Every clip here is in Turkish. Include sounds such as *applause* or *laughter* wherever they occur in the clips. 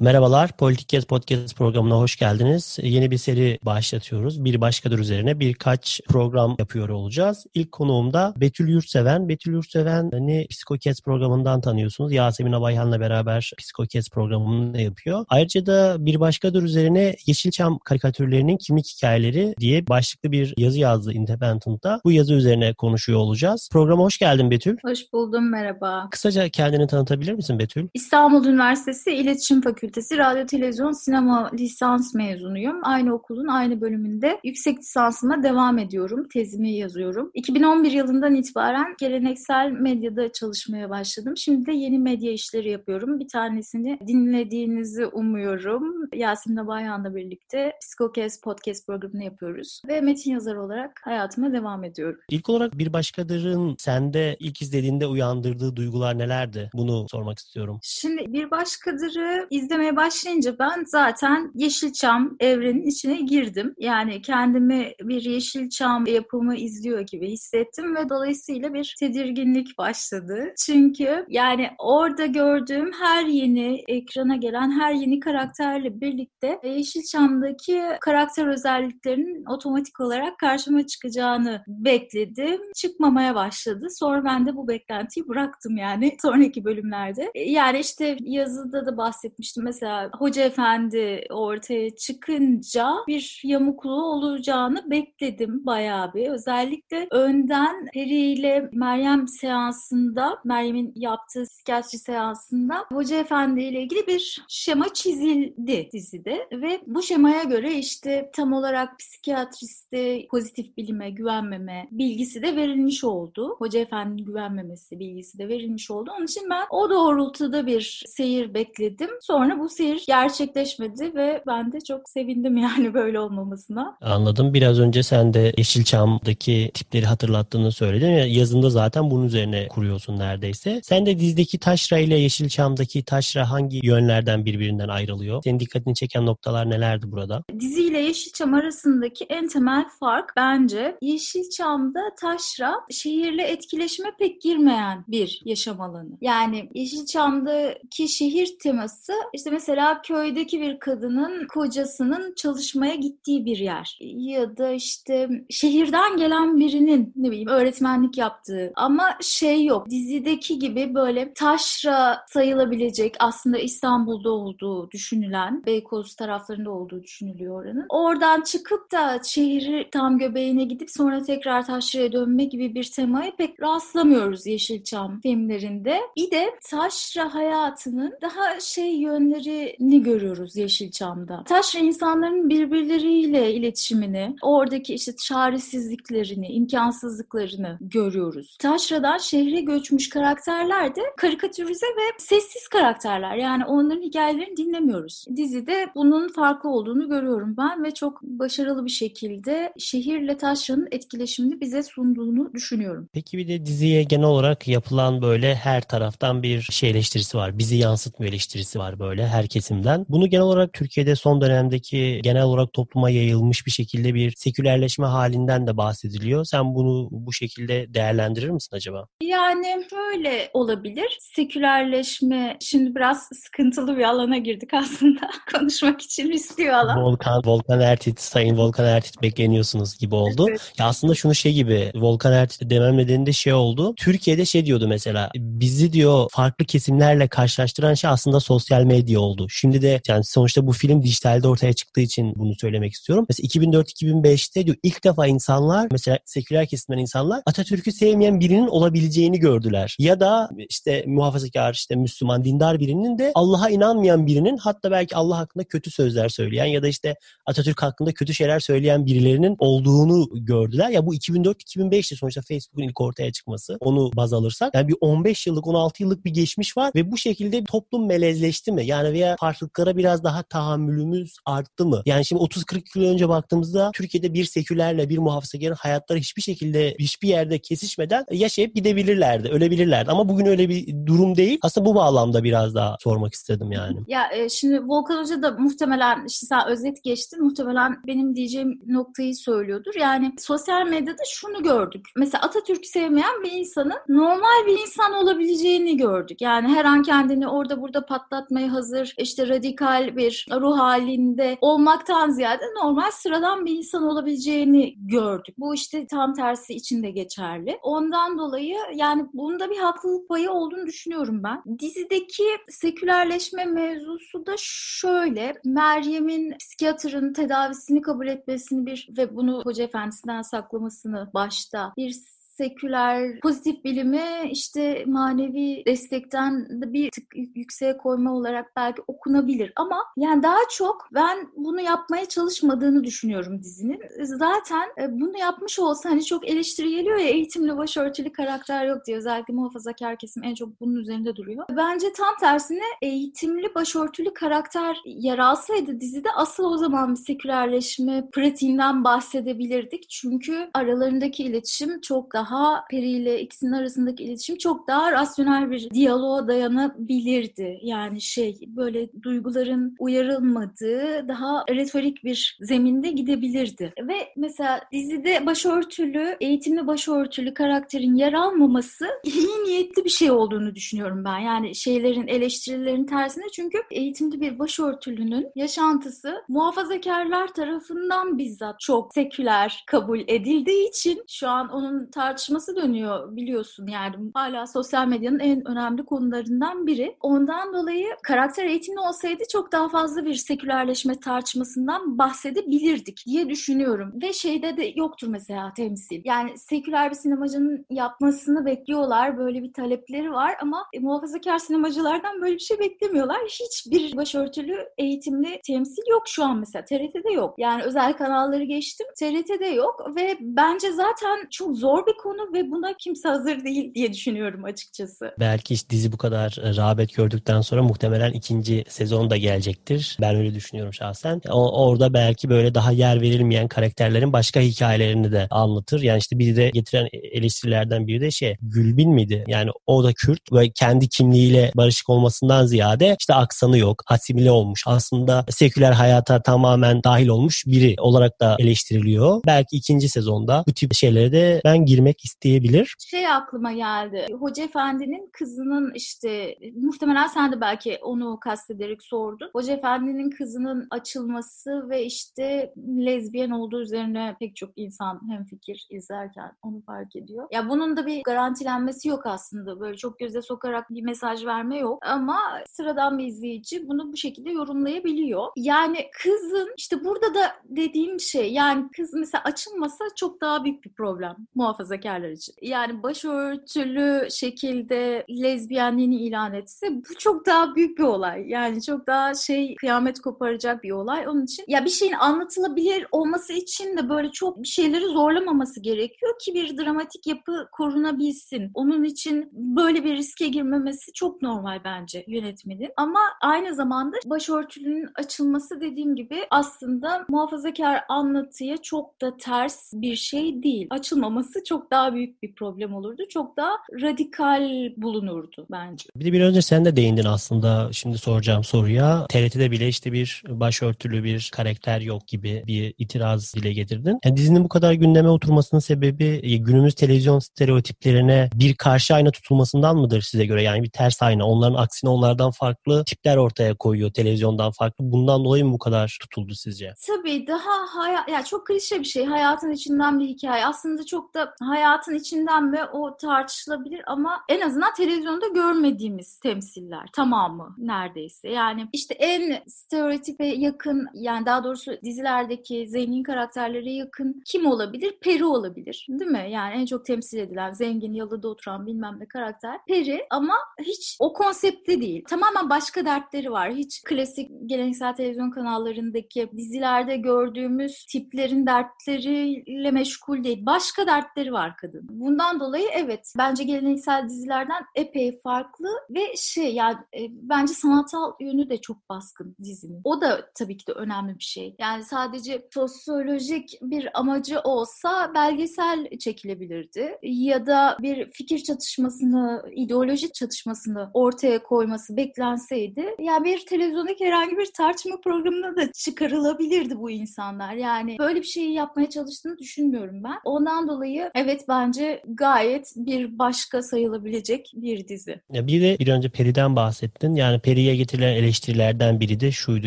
Merhabalar, Politik Kez Podcast programına hoş geldiniz. Yeni bir seri başlatıyoruz. Bir başkadır üzerine birkaç program yapıyor olacağız. İlk konuğum da Betül Yurtseven. Betül Yurtseven hani Psikokez programından tanıyorsunuz. Yasemin Abayhan'la beraber Psikokez programını yapıyor. Ayrıca da bir başkadır üzerine Yeşilçam karikatürlerinin kimlik hikayeleri diye başlıklı bir yazı yazdı Independent'ta. Bu yazı üzerine konuşuyor olacağız. Programa hoş geldin Betül. Hoş buldum, merhaba. Kısaca kendini tanıtabilir misin Betül? İstanbul Üniversitesi İletişim Fakültesi Fakültesi Radyo Televizyon Sinema lisans mezunuyum. Aynı okulun aynı bölümünde yüksek lisansıma devam ediyorum. Tezimi yazıyorum. 2011 yılından itibaren geleneksel medyada çalışmaya başladım. Şimdi de yeni medya işleri yapıyorum. Bir tanesini dinlediğinizi umuyorum. Yasemin Bayhan'la birlikte Psikokez Podcast programını yapıyoruz. Ve metin yazarı olarak hayatıma devam ediyorum. İlk olarak bir başkadırın sende ilk izlediğinde uyandırdığı duygular nelerdi? Bunu sormak istiyorum. Şimdi bir başkadırı izle izlemeye başlayınca ben zaten Yeşilçam evrenin içine girdim. Yani kendimi bir Yeşilçam yapımı izliyor gibi hissettim ve dolayısıyla bir tedirginlik başladı. Çünkü yani orada gördüğüm her yeni ekrana gelen her yeni karakterle birlikte Yeşilçam'daki karakter özelliklerinin otomatik olarak karşıma çıkacağını bekledim. Çıkmamaya başladı. Sonra ben de bu beklentiyi bıraktım yani *laughs* sonraki bölümlerde. Yani işte yazıda da bahsetmiştim mesela hoca efendi ortaya çıkınca bir yamukluğu olacağını bekledim bayağı bir. Özellikle önden Peri ile Meryem seansında, Meryem'in yaptığı psikiyatri seansında hoca efendi ile ilgili bir şema çizildi dizide ve bu şemaya göre işte tam olarak psikiyatriste pozitif bilime güvenmeme bilgisi de verilmiş oldu. Hoca efendinin güvenmemesi bilgisi de verilmiş oldu. Onun için ben o doğrultuda bir seyir bekledim. Sonra bu seyir gerçekleşmedi ve ben de çok sevindim *laughs* yani böyle olmamasına. Anladım. Biraz önce sen de Yeşilçam'daki tipleri hatırlattığını söyledin. Yazında zaten bunun üzerine kuruyorsun neredeyse. Sen de dizdeki taşra ile Yeşilçam'daki taşra hangi yönlerden birbirinden ayrılıyor? Senin dikkatini çeken noktalar nelerdi burada? Dizi ile Yeşilçam arasındaki en temel fark bence Yeşilçam'da taşra şehirle etkileşime pek girmeyen bir yaşam alanı. Yani Yeşilçam'daki şehir teması işte işte mesela köydeki bir kadının kocasının çalışmaya gittiği bir yer. Ya da işte şehirden gelen birinin ne bileyim öğretmenlik yaptığı ama şey yok. Dizideki gibi böyle taşra sayılabilecek aslında İstanbul'da olduğu düşünülen Beykoz taraflarında olduğu düşünülüyor oranın. Oradan çıkıp da şehri tam göbeğine gidip sonra tekrar taşraya dönme gibi bir temaya pek rastlamıyoruz Yeşilçam filmlerinde. Bir de taşra hayatının daha şey yönleri ilişkilerini görüyoruz Yeşilçam'da. Taşra insanların birbirleriyle iletişimini, oradaki işte çaresizliklerini, imkansızlıklarını görüyoruz. Taşra'dan şehre göçmüş karakterler de karikatürize ve sessiz karakterler. Yani onların hikayelerini dinlemiyoruz. Dizide bunun farklı olduğunu görüyorum ben ve çok başarılı bir şekilde şehirle Taşra'nın etkileşimini bize sunduğunu düşünüyorum. Peki bir de diziye genel olarak yapılan böyle her taraftan bir şey eleştirisi var. Bizi yansıtmıyor eleştirisi var böyle her kesimden. Bunu genel olarak Türkiye'de son dönemdeki genel olarak topluma yayılmış bir şekilde bir sekülerleşme halinden de bahsediliyor. Sen bunu bu şekilde değerlendirir misin acaba? Yani böyle olabilir. Sekülerleşme şimdi biraz sıkıntılı bir alana girdik aslında. *laughs* Konuşmak için bir alan. Volkan, Volkan Ertit, Sayın Volkan Ertit bekleniyorsunuz gibi oldu. Evet. Ya aslında şunu şey gibi Volkan Ertit demem nedeni de şey oldu. Türkiye'de şey diyordu mesela bizi diyor farklı kesimlerle karşılaştıran şey aslında sosyal medya iyi oldu. Şimdi de yani sonuçta bu film dijitalde ortaya çıktığı için bunu söylemek istiyorum. Mesela 2004-2005'te diyor ilk defa insanlar mesela seküler kesimden insanlar Atatürk'ü sevmeyen birinin olabileceğini gördüler. Ya da işte muhafazakar işte Müslüman dindar birinin de Allah'a inanmayan birinin hatta belki Allah hakkında kötü sözler söyleyen ya da işte Atatürk hakkında kötü şeyler söyleyen birilerinin olduğunu gördüler. Ya bu 2004-2005'te sonuçta Facebook'un ilk ortaya çıkması. Onu baz alırsak yani bir 15 yıllık 16 yıllık bir geçmiş var ve bu şekilde toplum melezleşti mi? Yani Yani veya farklılıklara biraz daha tahammülümüz arttı mı? Yani şimdi 30-40 yıl önce baktığımızda Türkiye'de bir sekülerle bir muhafazakarın hayatları hiçbir şekilde hiçbir yerde kesişmeden yaşayıp gidebilirlerdi, ölebilirlerdi. Ama bugün öyle bir durum değil. Aslında bu bağlamda biraz daha sormak istedim yani. Ya e, şimdi Volkan Hoca da muhtemelen işte sen özet geçtin. Muhtemelen benim diyeceğim noktayı söylüyordur. Yani sosyal medyada şunu gördük. Mesela Atatürk'ü sevmeyen bir insanın normal bir insan olabileceğini gördük. Yani her an kendini orada burada patlatmaya hazır, işte radikal bir ruh halinde olmaktan ziyade normal sıradan bir insan olabileceğini gördük. Bu işte tam tersi için de geçerli. Ondan dolayı yani bunda bir haklılık payı olduğunu düşünüyorum ben. Dizideki sekülerleşme mevzusu da şöyle. Meryem'in psikiyatrın tedavisini kabul etmesini bir ve bunu Hoca Efendisi'nden saklamasını başta bir seküler pozitif bilimi işte manevi destekten de bir tık yükseğe koyma olarak belki okunabilir ama yani daha çok ben bunu yapmaya çalışmadığını düşünüyorum dizinin. Zaten e, bunu yapmış olsa hani çok eleştiri geliyor ya eğitimli başörtülü karakter yok diye özellikle muhafazakar kesim en çok bunun üzerinde duruyor. Bence tam tersine eğitimli başörtülü karakter yer alsaydı dizide asıl o zaman bir sekülerleşme pratiğinden bahsedebilirdik. Çünkü aralarındaki iletişim çok daha daha Peri ile ikisinin arasındaki iletişim çok daha rasyonel bir diyaloğa dayanabilirdi. Yani şey böyle duyguların uyarılmadığı daha retorik bir zeminde gidebilirdi. Ve mesela dizide başörtülü, eğitimli başörtülü karakterin yer almaması iyi niyetli bir şey olduğunu düşünüyorum ben. Yani şeylerin eleştirilerin tersine çünkü eğitimli bir başörtülünün yaşantısı muhafazakarlar tarafından bizzat çok seküler kabul edildiği için şu an onun tar tartışması dönüyor biliyorsun yani hala sosyal medyanın en önemli konularından biri. Ondan dolayı karakter eğitimli olsaydı çok daha fazla bir sekülerleşme tartışmasından bahsedebilirdik diye düşünüyorum. Ve şeyde de yoktur mesela temsil. Yani seküler bir sinemacının yapmasını bekliyorlar. Böyle bir talepleri var ama e, muhafazakar sinemacılardan böyle bir şey beklemiyorlar. Hiçbir başörtülü eğitimli temsil yok şu an mesela. TRT'de yok. Yani özel kanalları geçtim. TRT'de yok ve bence zaten çok zor bir konu ve buna kimse hazır değil diye düşünüyorum açıkçası. Belki işte dizi bu kadar e, rağbet gördükten sonra muhtemelen ikinci sezon da gelecektir. Ben öyle düşünüyorum şahsen. O, orada belki böyle daha yer verilmeyen karakterlerin başka hikayelerini de anlatır. Yani işte bir de getiren eleştirilerden biri de şey Gülbin miydi? Yani o da Kürt ve kendi kimliğiyle barışık olmasından ziyade işte aksanı yok, asimile olmuş. Aslında seküler hayata tamamen dahil olmuş biri olarak da eleştiriliyor. Belki ikinci sezonda bu tip şeylere de ben girmek görmek isteyebilir. Şey aklıma geldi. Hoca Efendi'nin kızının işte muhtemelen sen de belki onu kastederek sordun. Hoca Efendi'nin kızının açılması ve işte lezbiyen olduğu üzerine pek çok insan hem fikir izlerken onu fark ediyor. Ya bunun da bir garantilenmesi yok aslında. Böyle çok göze sokarak bir mesaj verme yok. Ama sıradan bir izleyici bunu bu şekilde yorumlayabiliyor. Yani kızın işte burada da dediğim şey yani kız mesela açılmasa çok daha büyük bir problem muhafazakar muhafazakarlar için. Yani başörtülü şekilde lezbiyenliğini ilan etse bu çok daha büyük bir olay. Yani çok daha şey kıyamet koparacak bir olay. Onun için ya bir şeyin anlatılabilir olması için de böyle çok bir şeyleri zorlamaması gerekiyor ki bir dramatik yapı korunabilsin. Onun için böyle bir riske girmemesi çok normal bence yönetmenin. Ama aynı zamanda başörtülünün açılması dediğim gibi aslında muhafazakar anlatıya çok da ters bir şey değil. Açılmaması çok daha daha büyük bir problem olurdu. Çok daha radikal bulunurdu bence. Bir de bir önce sen de değindin aslında şimdi soracağım soruya. TRT'de bile işte bir başörtülü bir karakter yok gibi bir itiraz dile getirdin. Yani dizinin bu kadar gündeme oturmasının sebebi e, günümüz televizyon stereotiplerine bir karşı ayna tutulmasından mıdır size göre? Yani bir ters ayna. Onların aksine onlardan farklı tipler ortaya koyuyor televizyondan farklı. Bundan dolayı mı bu kadar tutuldu sizce? Tabii daha hayat, ya çok klişe bir şey. Hayatın içinden bir hikaye. Aslında çok da hayat hayatın içinden ve o tartışılabilir ama en azından televizyonda görmediğimiz temsiller tamamı neredeyse. Yani işte en stereotipe yakın yani daha doğrusu dizilerdeki zengin karakterlere yakın kim olabilir? Peri olabilir. Değil mi? Yani en çok temsil edilen zengin yalıda oturan bilmem ne karakter Peri ama hiç o konsepte değil. Tamamen başka dertleri var. Hiç klasik geleneksel televizyon kanallarındaki dizilerde gördüğümüz tiplerin dertleriyle meşgul değil. Başka dertleri var var kadın. Bundan dolayı evet bence geleneksel dizilerden epey farklı ve şey yani e, bence sanatsal yönü de çok baskın dizinin. O da tabii ki de önemli bir şey. Yani sadece sosyolojik bir amacı olsa belgesel çekilebilirdi. Ya da bir fikir çatışmasını, ideoloji çatışmasını ortaya koyması beklenseydi yani bir televizyondaki herhangi bir tartışma programına da çıkarılabilirdi bu insanlar. Yani böyle bir şeyi yapmaya çalıştığını düşünmüyorum ben. Ondan dolayı evet bence gayet bir başka sayılabilecek bir dizi. Ya bir de bir önce Peri'den bahsettin. Yani Peri'ye getirilen eleştirilerden biri de şuydu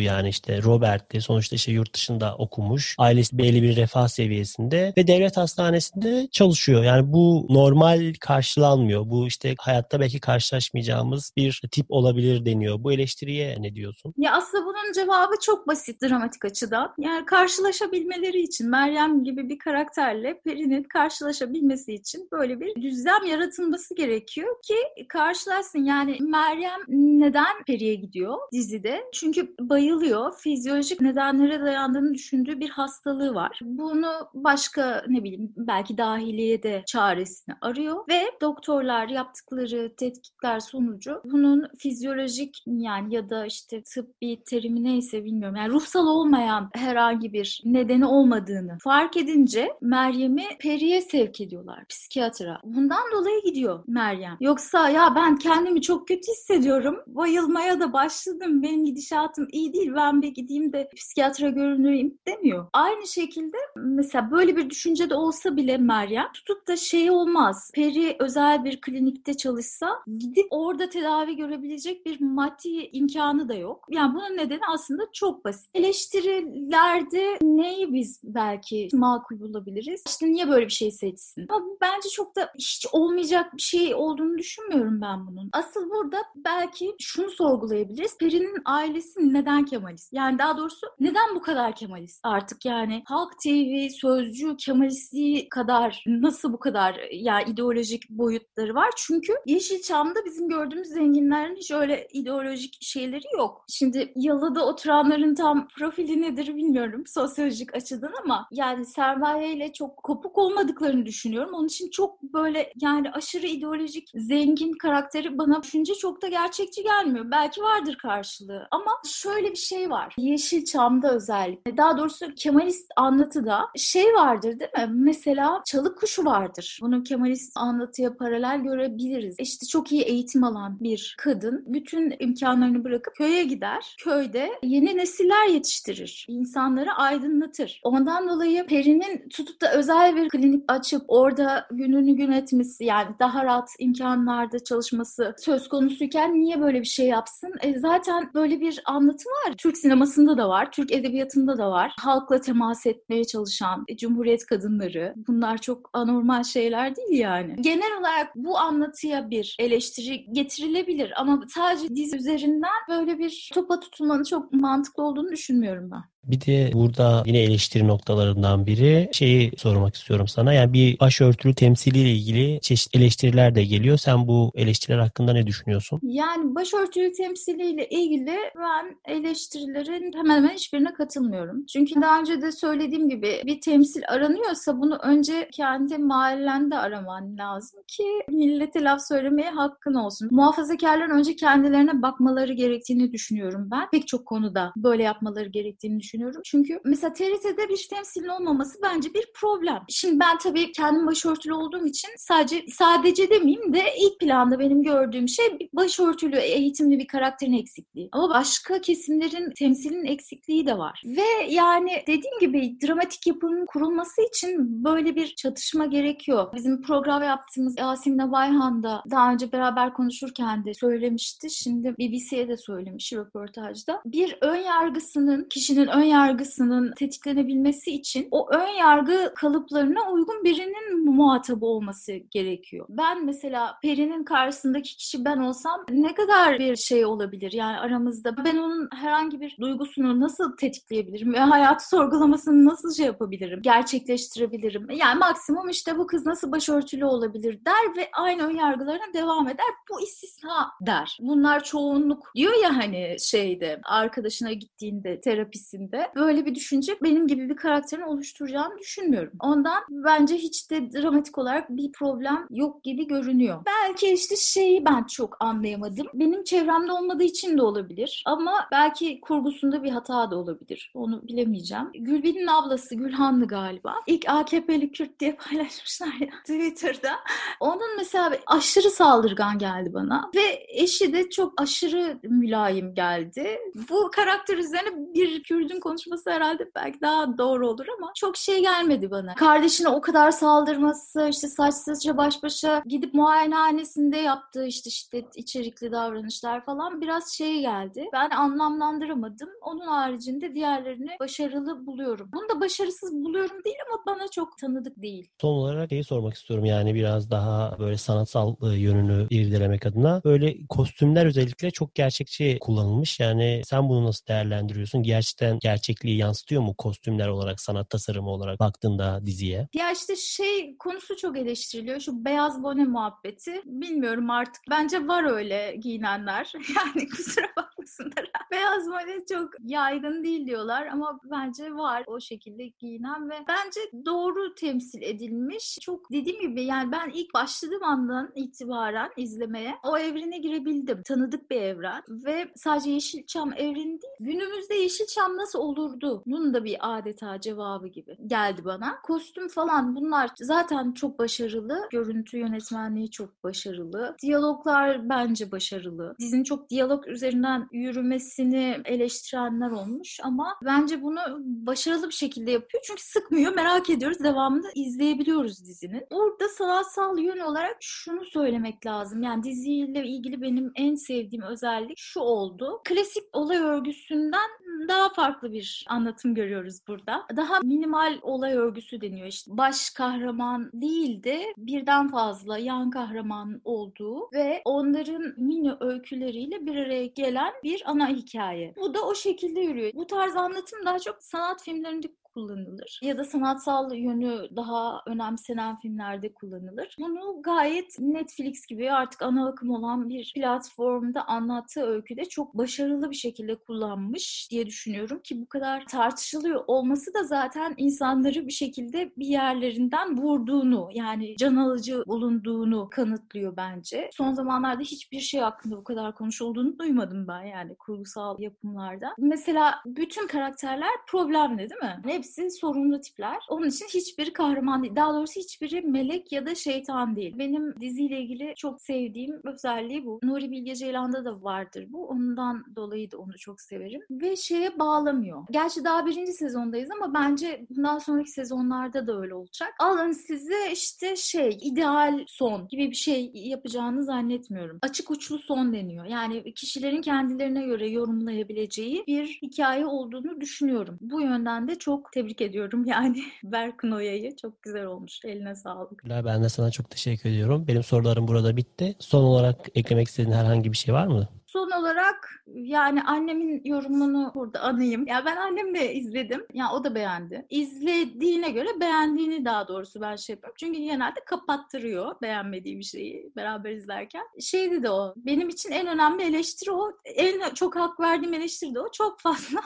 yani işte Robert'ti sonuçta işte yurt dışında okumuş. Ailesi belli bir refah seviyesinde ve devlet hastanesinde çalışıyor. Yani bu normal karşılanmıyor. Bu işte hayatta belki karşılaşmayacağımız bir tip olabilir deniyor. Bu eleştiriye ne diyorsun? Ya aslında bunun cevabı çok basit dramatik açıdan. Yani karşılaşabilmeleri için Meryem gibi bir karakterle Peri'nin karşılaşabilmesi için böyle bir düzlem yaratılması gerekiyor ki karşılaşsın. Yani Meryem neden Peri'ye gidiyor dizide? Çünkü bayılıyor. Fizyolojik nedenlere dayandığını düşündüğü bir hastalığı var. Bunu başka ne bileyim belki dahiliye de çaresini arıyor ve doktorlar yaptıkları tetkikler sonucu bunun fizyolojik yani ya da işte tıbbi terimi neyse bilmiyorum. Yani ruhsal olmayan herhangi bir nedeni olmadığını fark edince Meryem'i Peri'ye sevk ediyorlar psikiyatra. Bundan dolayı gidiyor Meryem. Yoksa ya ben kendimi çok kötü hissediyorum. Bayılmaya da başladım. Benim gidişatım iyi değil. Ben bir gideyim de psikiyatra görüneyim demiyor. Aynı şekilde mesela böyle bir düşünce de olsa bile Meryem tutup da şey olmaz. Peri özel bir klinikte çalışsa gidip orada tedavi görebilecek bir maddi imkanı da yok. Yani bunun nedeni aslında çok basit. Eleştirilerde neyi biz belki makul bulabiliriz? İşte niye böyle bir şey seçsin? Ama bu bence çok da hiç olmayacak bir şey olduğunu düşünmüyorum ben bunun. Asıl burada belki şunu sorgulayabiliriz. Peri'nin ailesi neden Kemalist? Yani daha doğrusu neden bu kadar Kemalist? Artık yani Halk TV, Sözcü, Kemalistliği kadar nasıl bu kadar yani ideolojik boyutları var? Çünkü Yeşilçam'da bizim gördüğümüz zenginlerin hiç öyle ideolojik şeyleri yok. Şimdi yalıda oturanların tam profili nedir bilmiyorum sosyolojik açıdan ama yani sermayeyle çok kopuk olmadıklarını düşünüyorum. Onun için çok böyle yani aşırı ideolojik zengin karakteri bana düşünce çok da gerçekçi gelmiyor. Belki vardır karşılığı ama şöyle bir şey var. Yeşilçam'da özellikle daha doğrusu Kemalist anlatıda şey vardır değil mi? Mesela çalık kuşu vardır. Bunu Kemalist anlatıya paralel görebiliriz. İşte çok iyi eğitim alan bir kadın bütün imkanlarını bırakıp köye gider. Köyde yeni nesiller yetiştirir. İnsanları aydınlatır. Ondan dolayı Peri'nin tutup da özel bir klinik açıp orada gününü gün etmesi yani daha rahat imkanlarda çalışması söz konusuyken niye böyle bir şey yapsın? E zaten böyle bir anlatı var. Türk sinemasında da var, Türk edebiyatında da var. Halkla temas etmeye çalışan e, Cumhuriyet kadınları. Bunlar çok anormal şeyler değil yani. Genel olarak bu anlatıya bir eleştiri getirilebilir ama sadece dizi üzerinden böyle bir topa tutulmanın çok mantıklı olduğunu düşünmüyorum ben. Bir de burada yine eleştiri noktalarından biri şeyi sormak istiyorum sana. Yani bir başörtülü temsiliyle ilgili çeşitli eleştiriler de geliyor. Sen bu eleştiriler hakkında ne düşünüyorsun? Yani başörtülü temsiliyle ilgili ben eleştirilerin hemen hemen hiçbirine katılmıyorum. Çünkü daha önce de söylediğim gibi bir temsil aranıyorsa bunu önce kendi mahallende araman lazım ki millete laf söylemeye hakkın olsun. Muhafazakarların önce kendilerine bakmaları gerektiğini düşünüyorum ben. Pek çok konuda böyle yapmaları gerektiğini düşünüyorum. Çünkü mesela TRT'de bir temsilin olmaması bence bir problem. Şimdi ben tabii kendim başörtülü olduğum için sadece sadece demeyeyim de ilk planda benim gördüğüm şey başörtülü eğitimli bir karakterin eksikliği. Ama başka kesimlerin temsilinin eksikliği de var. Ve yani dediğim gibi dramatik yapının kurulması için böyle bir çatışma gerekiyor. Bizim program yaptığımız Yasemin Bayhan da daha önce beraber konuşurken de söylemişti. Şimdi BBC'ye de söylemiş röportajda. Bir ön yargısının kişinin ön yargısının tetiklenebilmesi için o ön yargı kalıplarına uygun birinin muhatabı olması gerekiyor. Ben mesela Peri'nin karşısındaki kişi ben olsam ne kadar bir şey olabilir yani aramızda. Ben onun herhangi bir duygusunu nasıl tetikleyebilirim ve hayatı sorgulamasını nasıl şey yapabilirim, gerçekleştirebilirim. Yani maksimum işte bu kız nasıl başörtülü olabilir der ve aynı ön yargılarına devam eder. Bu istisna der. Bunlar çoğunluk diyor ya hani şeyde arkadaşına gittiğinde terapisinde evreninde böyle bir düşünce benim gibi bir karakterin oluşturacağını düşünmüyorum. Ondan bence hiç de dramatik olarak bir problem yok gibi görünüyor. Belki işte şeyi ben çok anlayamadım. Benim çevremde olmadığı için de olabilir. Ama belki kurgusunda bir hata da olabilir. Onu bilemeyeceğim. Gülben'in ablası Gülhanlı galiba. İlk AKP'li Kürt diye *laughs* paylaşmışlar ya Twitter'da. Onun mesela aşırı saldırgan geldi bana. Ve eşi de çok aşırı mülayim geldi. Bu karakter üzerine bir Kürt'ün konuşması herhalde belki daha doğru olur ama çok şey gelmedi bana. Kardeşine o kadar saldırması, işte saçsızca baş başa gidip muayenehanesinde yaptığı işte şiddet içerikli davranışlar falan biraz şey geldi. Ben anlamlandıramadım. Onun haricinde diğerlerini başarılı buluyorum. Bunu da başarısız buluyorum değil ama bana çok tanıdık değil. Son olarak şeyi sormak istiyorum yani biraz daha böyle sanatsal e, yönünü irdelemek adına. Böyle kostümler özellikle çok gerçekçi kullanılmış. Yani sen bunu nasıl değerlendiriyorsun? Gerçekten gerçekliği yansıtıyor mu kostümler olarak, sanat tasarımı olarak baktığında diziye? Ya işte şey konusu çok eleştiriliyor. Şu beyaz bone muhabbeti. Bilmiyorum artık. Bence var öyle giyinenler. *laughs* Yani kusura bakmasınlar. *laughs* beyaz bone çok yaygın değil diyorlar ama bence var o şekilde giyinen ve bence doğru temsil edilmiş. Çok dediğim gibi yani ben ilk başladığım andan itibaren izlemeye o evrene girebildim. Tanıdık bir evren ve sadece Yeşilçam evreni değil. Günümüzde Yeşilçam nasıl olurdu? Bunun da bir adeta cevabı gibi geldi bana. Kostüm falan bunlar zaten çok başarılı. Görüntü yönetmenliği çok başarılı. Diyaloglar bence başarılı. Dizinin çok diyalog üzerinden yürümesini eleştirenler olmuş ama bence bunu başarılı bir şekilde yapıyor. Çünkü sıkmıyor. Merak ediyoruz. Devamında izleyebiliyoruz dizinin. Burada sanatsal yön olarak şunu söylemek lazım. Yani diziyle ilgili benim en sevdiğim özellik şu oldu. Klasik olay örgüsünden daha farklı bir anlatım görüyoruz burada. Daha minimal olay örgüsü deniyor işte. Baş kahraman değil de birden fazla yan kahraman olduğu ve onların mini öyküleriyle bir araya gelen bir ana hikaye. Bu da o şekilde yürüyor. Bu tarz anlatım daha çok sanat filmlerinde kullanılır. Ya da sanatsal yönü daha önemsenen filmlerde kullanılır. Bunu gayet Netflix gibi artık ana akım olan bir platformda anlattığı öyküde çok başarılı bir şekilde kullanmış diye düşünüyorum ki bu kadar tartışılıyor olması da zaten insanları bir şekilde bir yerlerinden vurduğunu yani can alıcı bulunduğunu kanıtlıyor bence. Son zamanlarda hiçbir şey hakkında bu kadar konuşulduğunu duymadım ben yani kurgusal yapımlarda. Mesela bütün karakterler problemli değil mi? Hepsi sorunlu tipler. Onun için hiçbiri kahraman değil. Daha doğrusu hiçbiri melek ya da şeytan değil. Benim diziyle ilgili çok sevdiğim özelliği bu. Nuri Bilge Ceylan'da da vardır bu. Ondan dolayı da onu çok severim. Ve şeye bağlamıyor. Gerçi daha birinci sezondayız ama bence bundan sonraki sezonlarda da öyle olacak. Alın size işte şey ideal son gibi bir şey yapacağını zannetmiyorum. Açık uçlu son deniyor. Yani kişilerin kendilerine göre yorumlayabileceği bir hikaye olduğunu düşünüyorum. Bu yönden de çok tebrik ediyorum yani *laughs* Berkun Oya'yı. Çok güzel olmuş. Eline sağlık. Ben de sana çok teşekkür ediyorum. Benim sorularım burada bitti. Son olarak eklemek istediğin herhangi bir şey var mı? Son olarak yani annemin yorumunu burada anayım. Ya ben annemle izledim. Ya o da beğendi. İzlediğine göre beğendiğini daha doğrusu ben şey yapıyorum. Çünkü genelde kapattırıyor beğenmediği bir şeyi beraber izlerken. Şey dedi o. Benim için en önemli eleştiri o. En çok hak verdiğim eleştiri de o. Çok fazla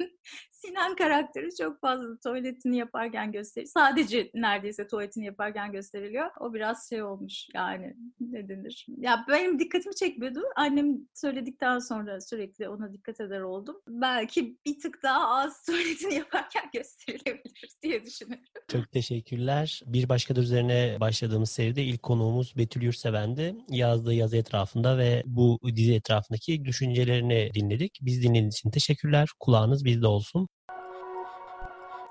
*laughs* Sinan karakteri çok fazla tuvaletini yaparken gösteriliyor. Sadece neredeyse tuvaletini yaparken gösteriliyor. O biraz şey olmuş yani ne denir. Ya benim dikkatimi çekmiyordu. Annem söyledikten sonra sürekli ona dikkat eder oldum. Belki bir tık daha az tuvaletini yaparken gösterilebilir diye düşünüyorum. Çok teşekkürler. Bir başka da üzerine başladığımız seride ilk konuğumuz Betül Yurseven'di. Yazdığı yazı etrafında ve bu dizi etrafındaki düşüncelerini dinledik. Biz dinlediğiniz için teşekkürler. Kulağınız bizde olsun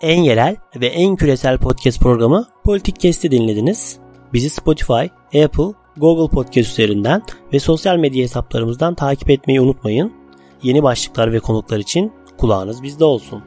en yerel ve en küresel podcast programı Politik Kesti dinlediniz. Bizi Spotify, Apple, Google Podcast üzerinden ve sosyal medya hesaplarımızdan takip etmeyi unutmayın. Yeni başlıklar ve konuklar için kulağınız bizde olsun.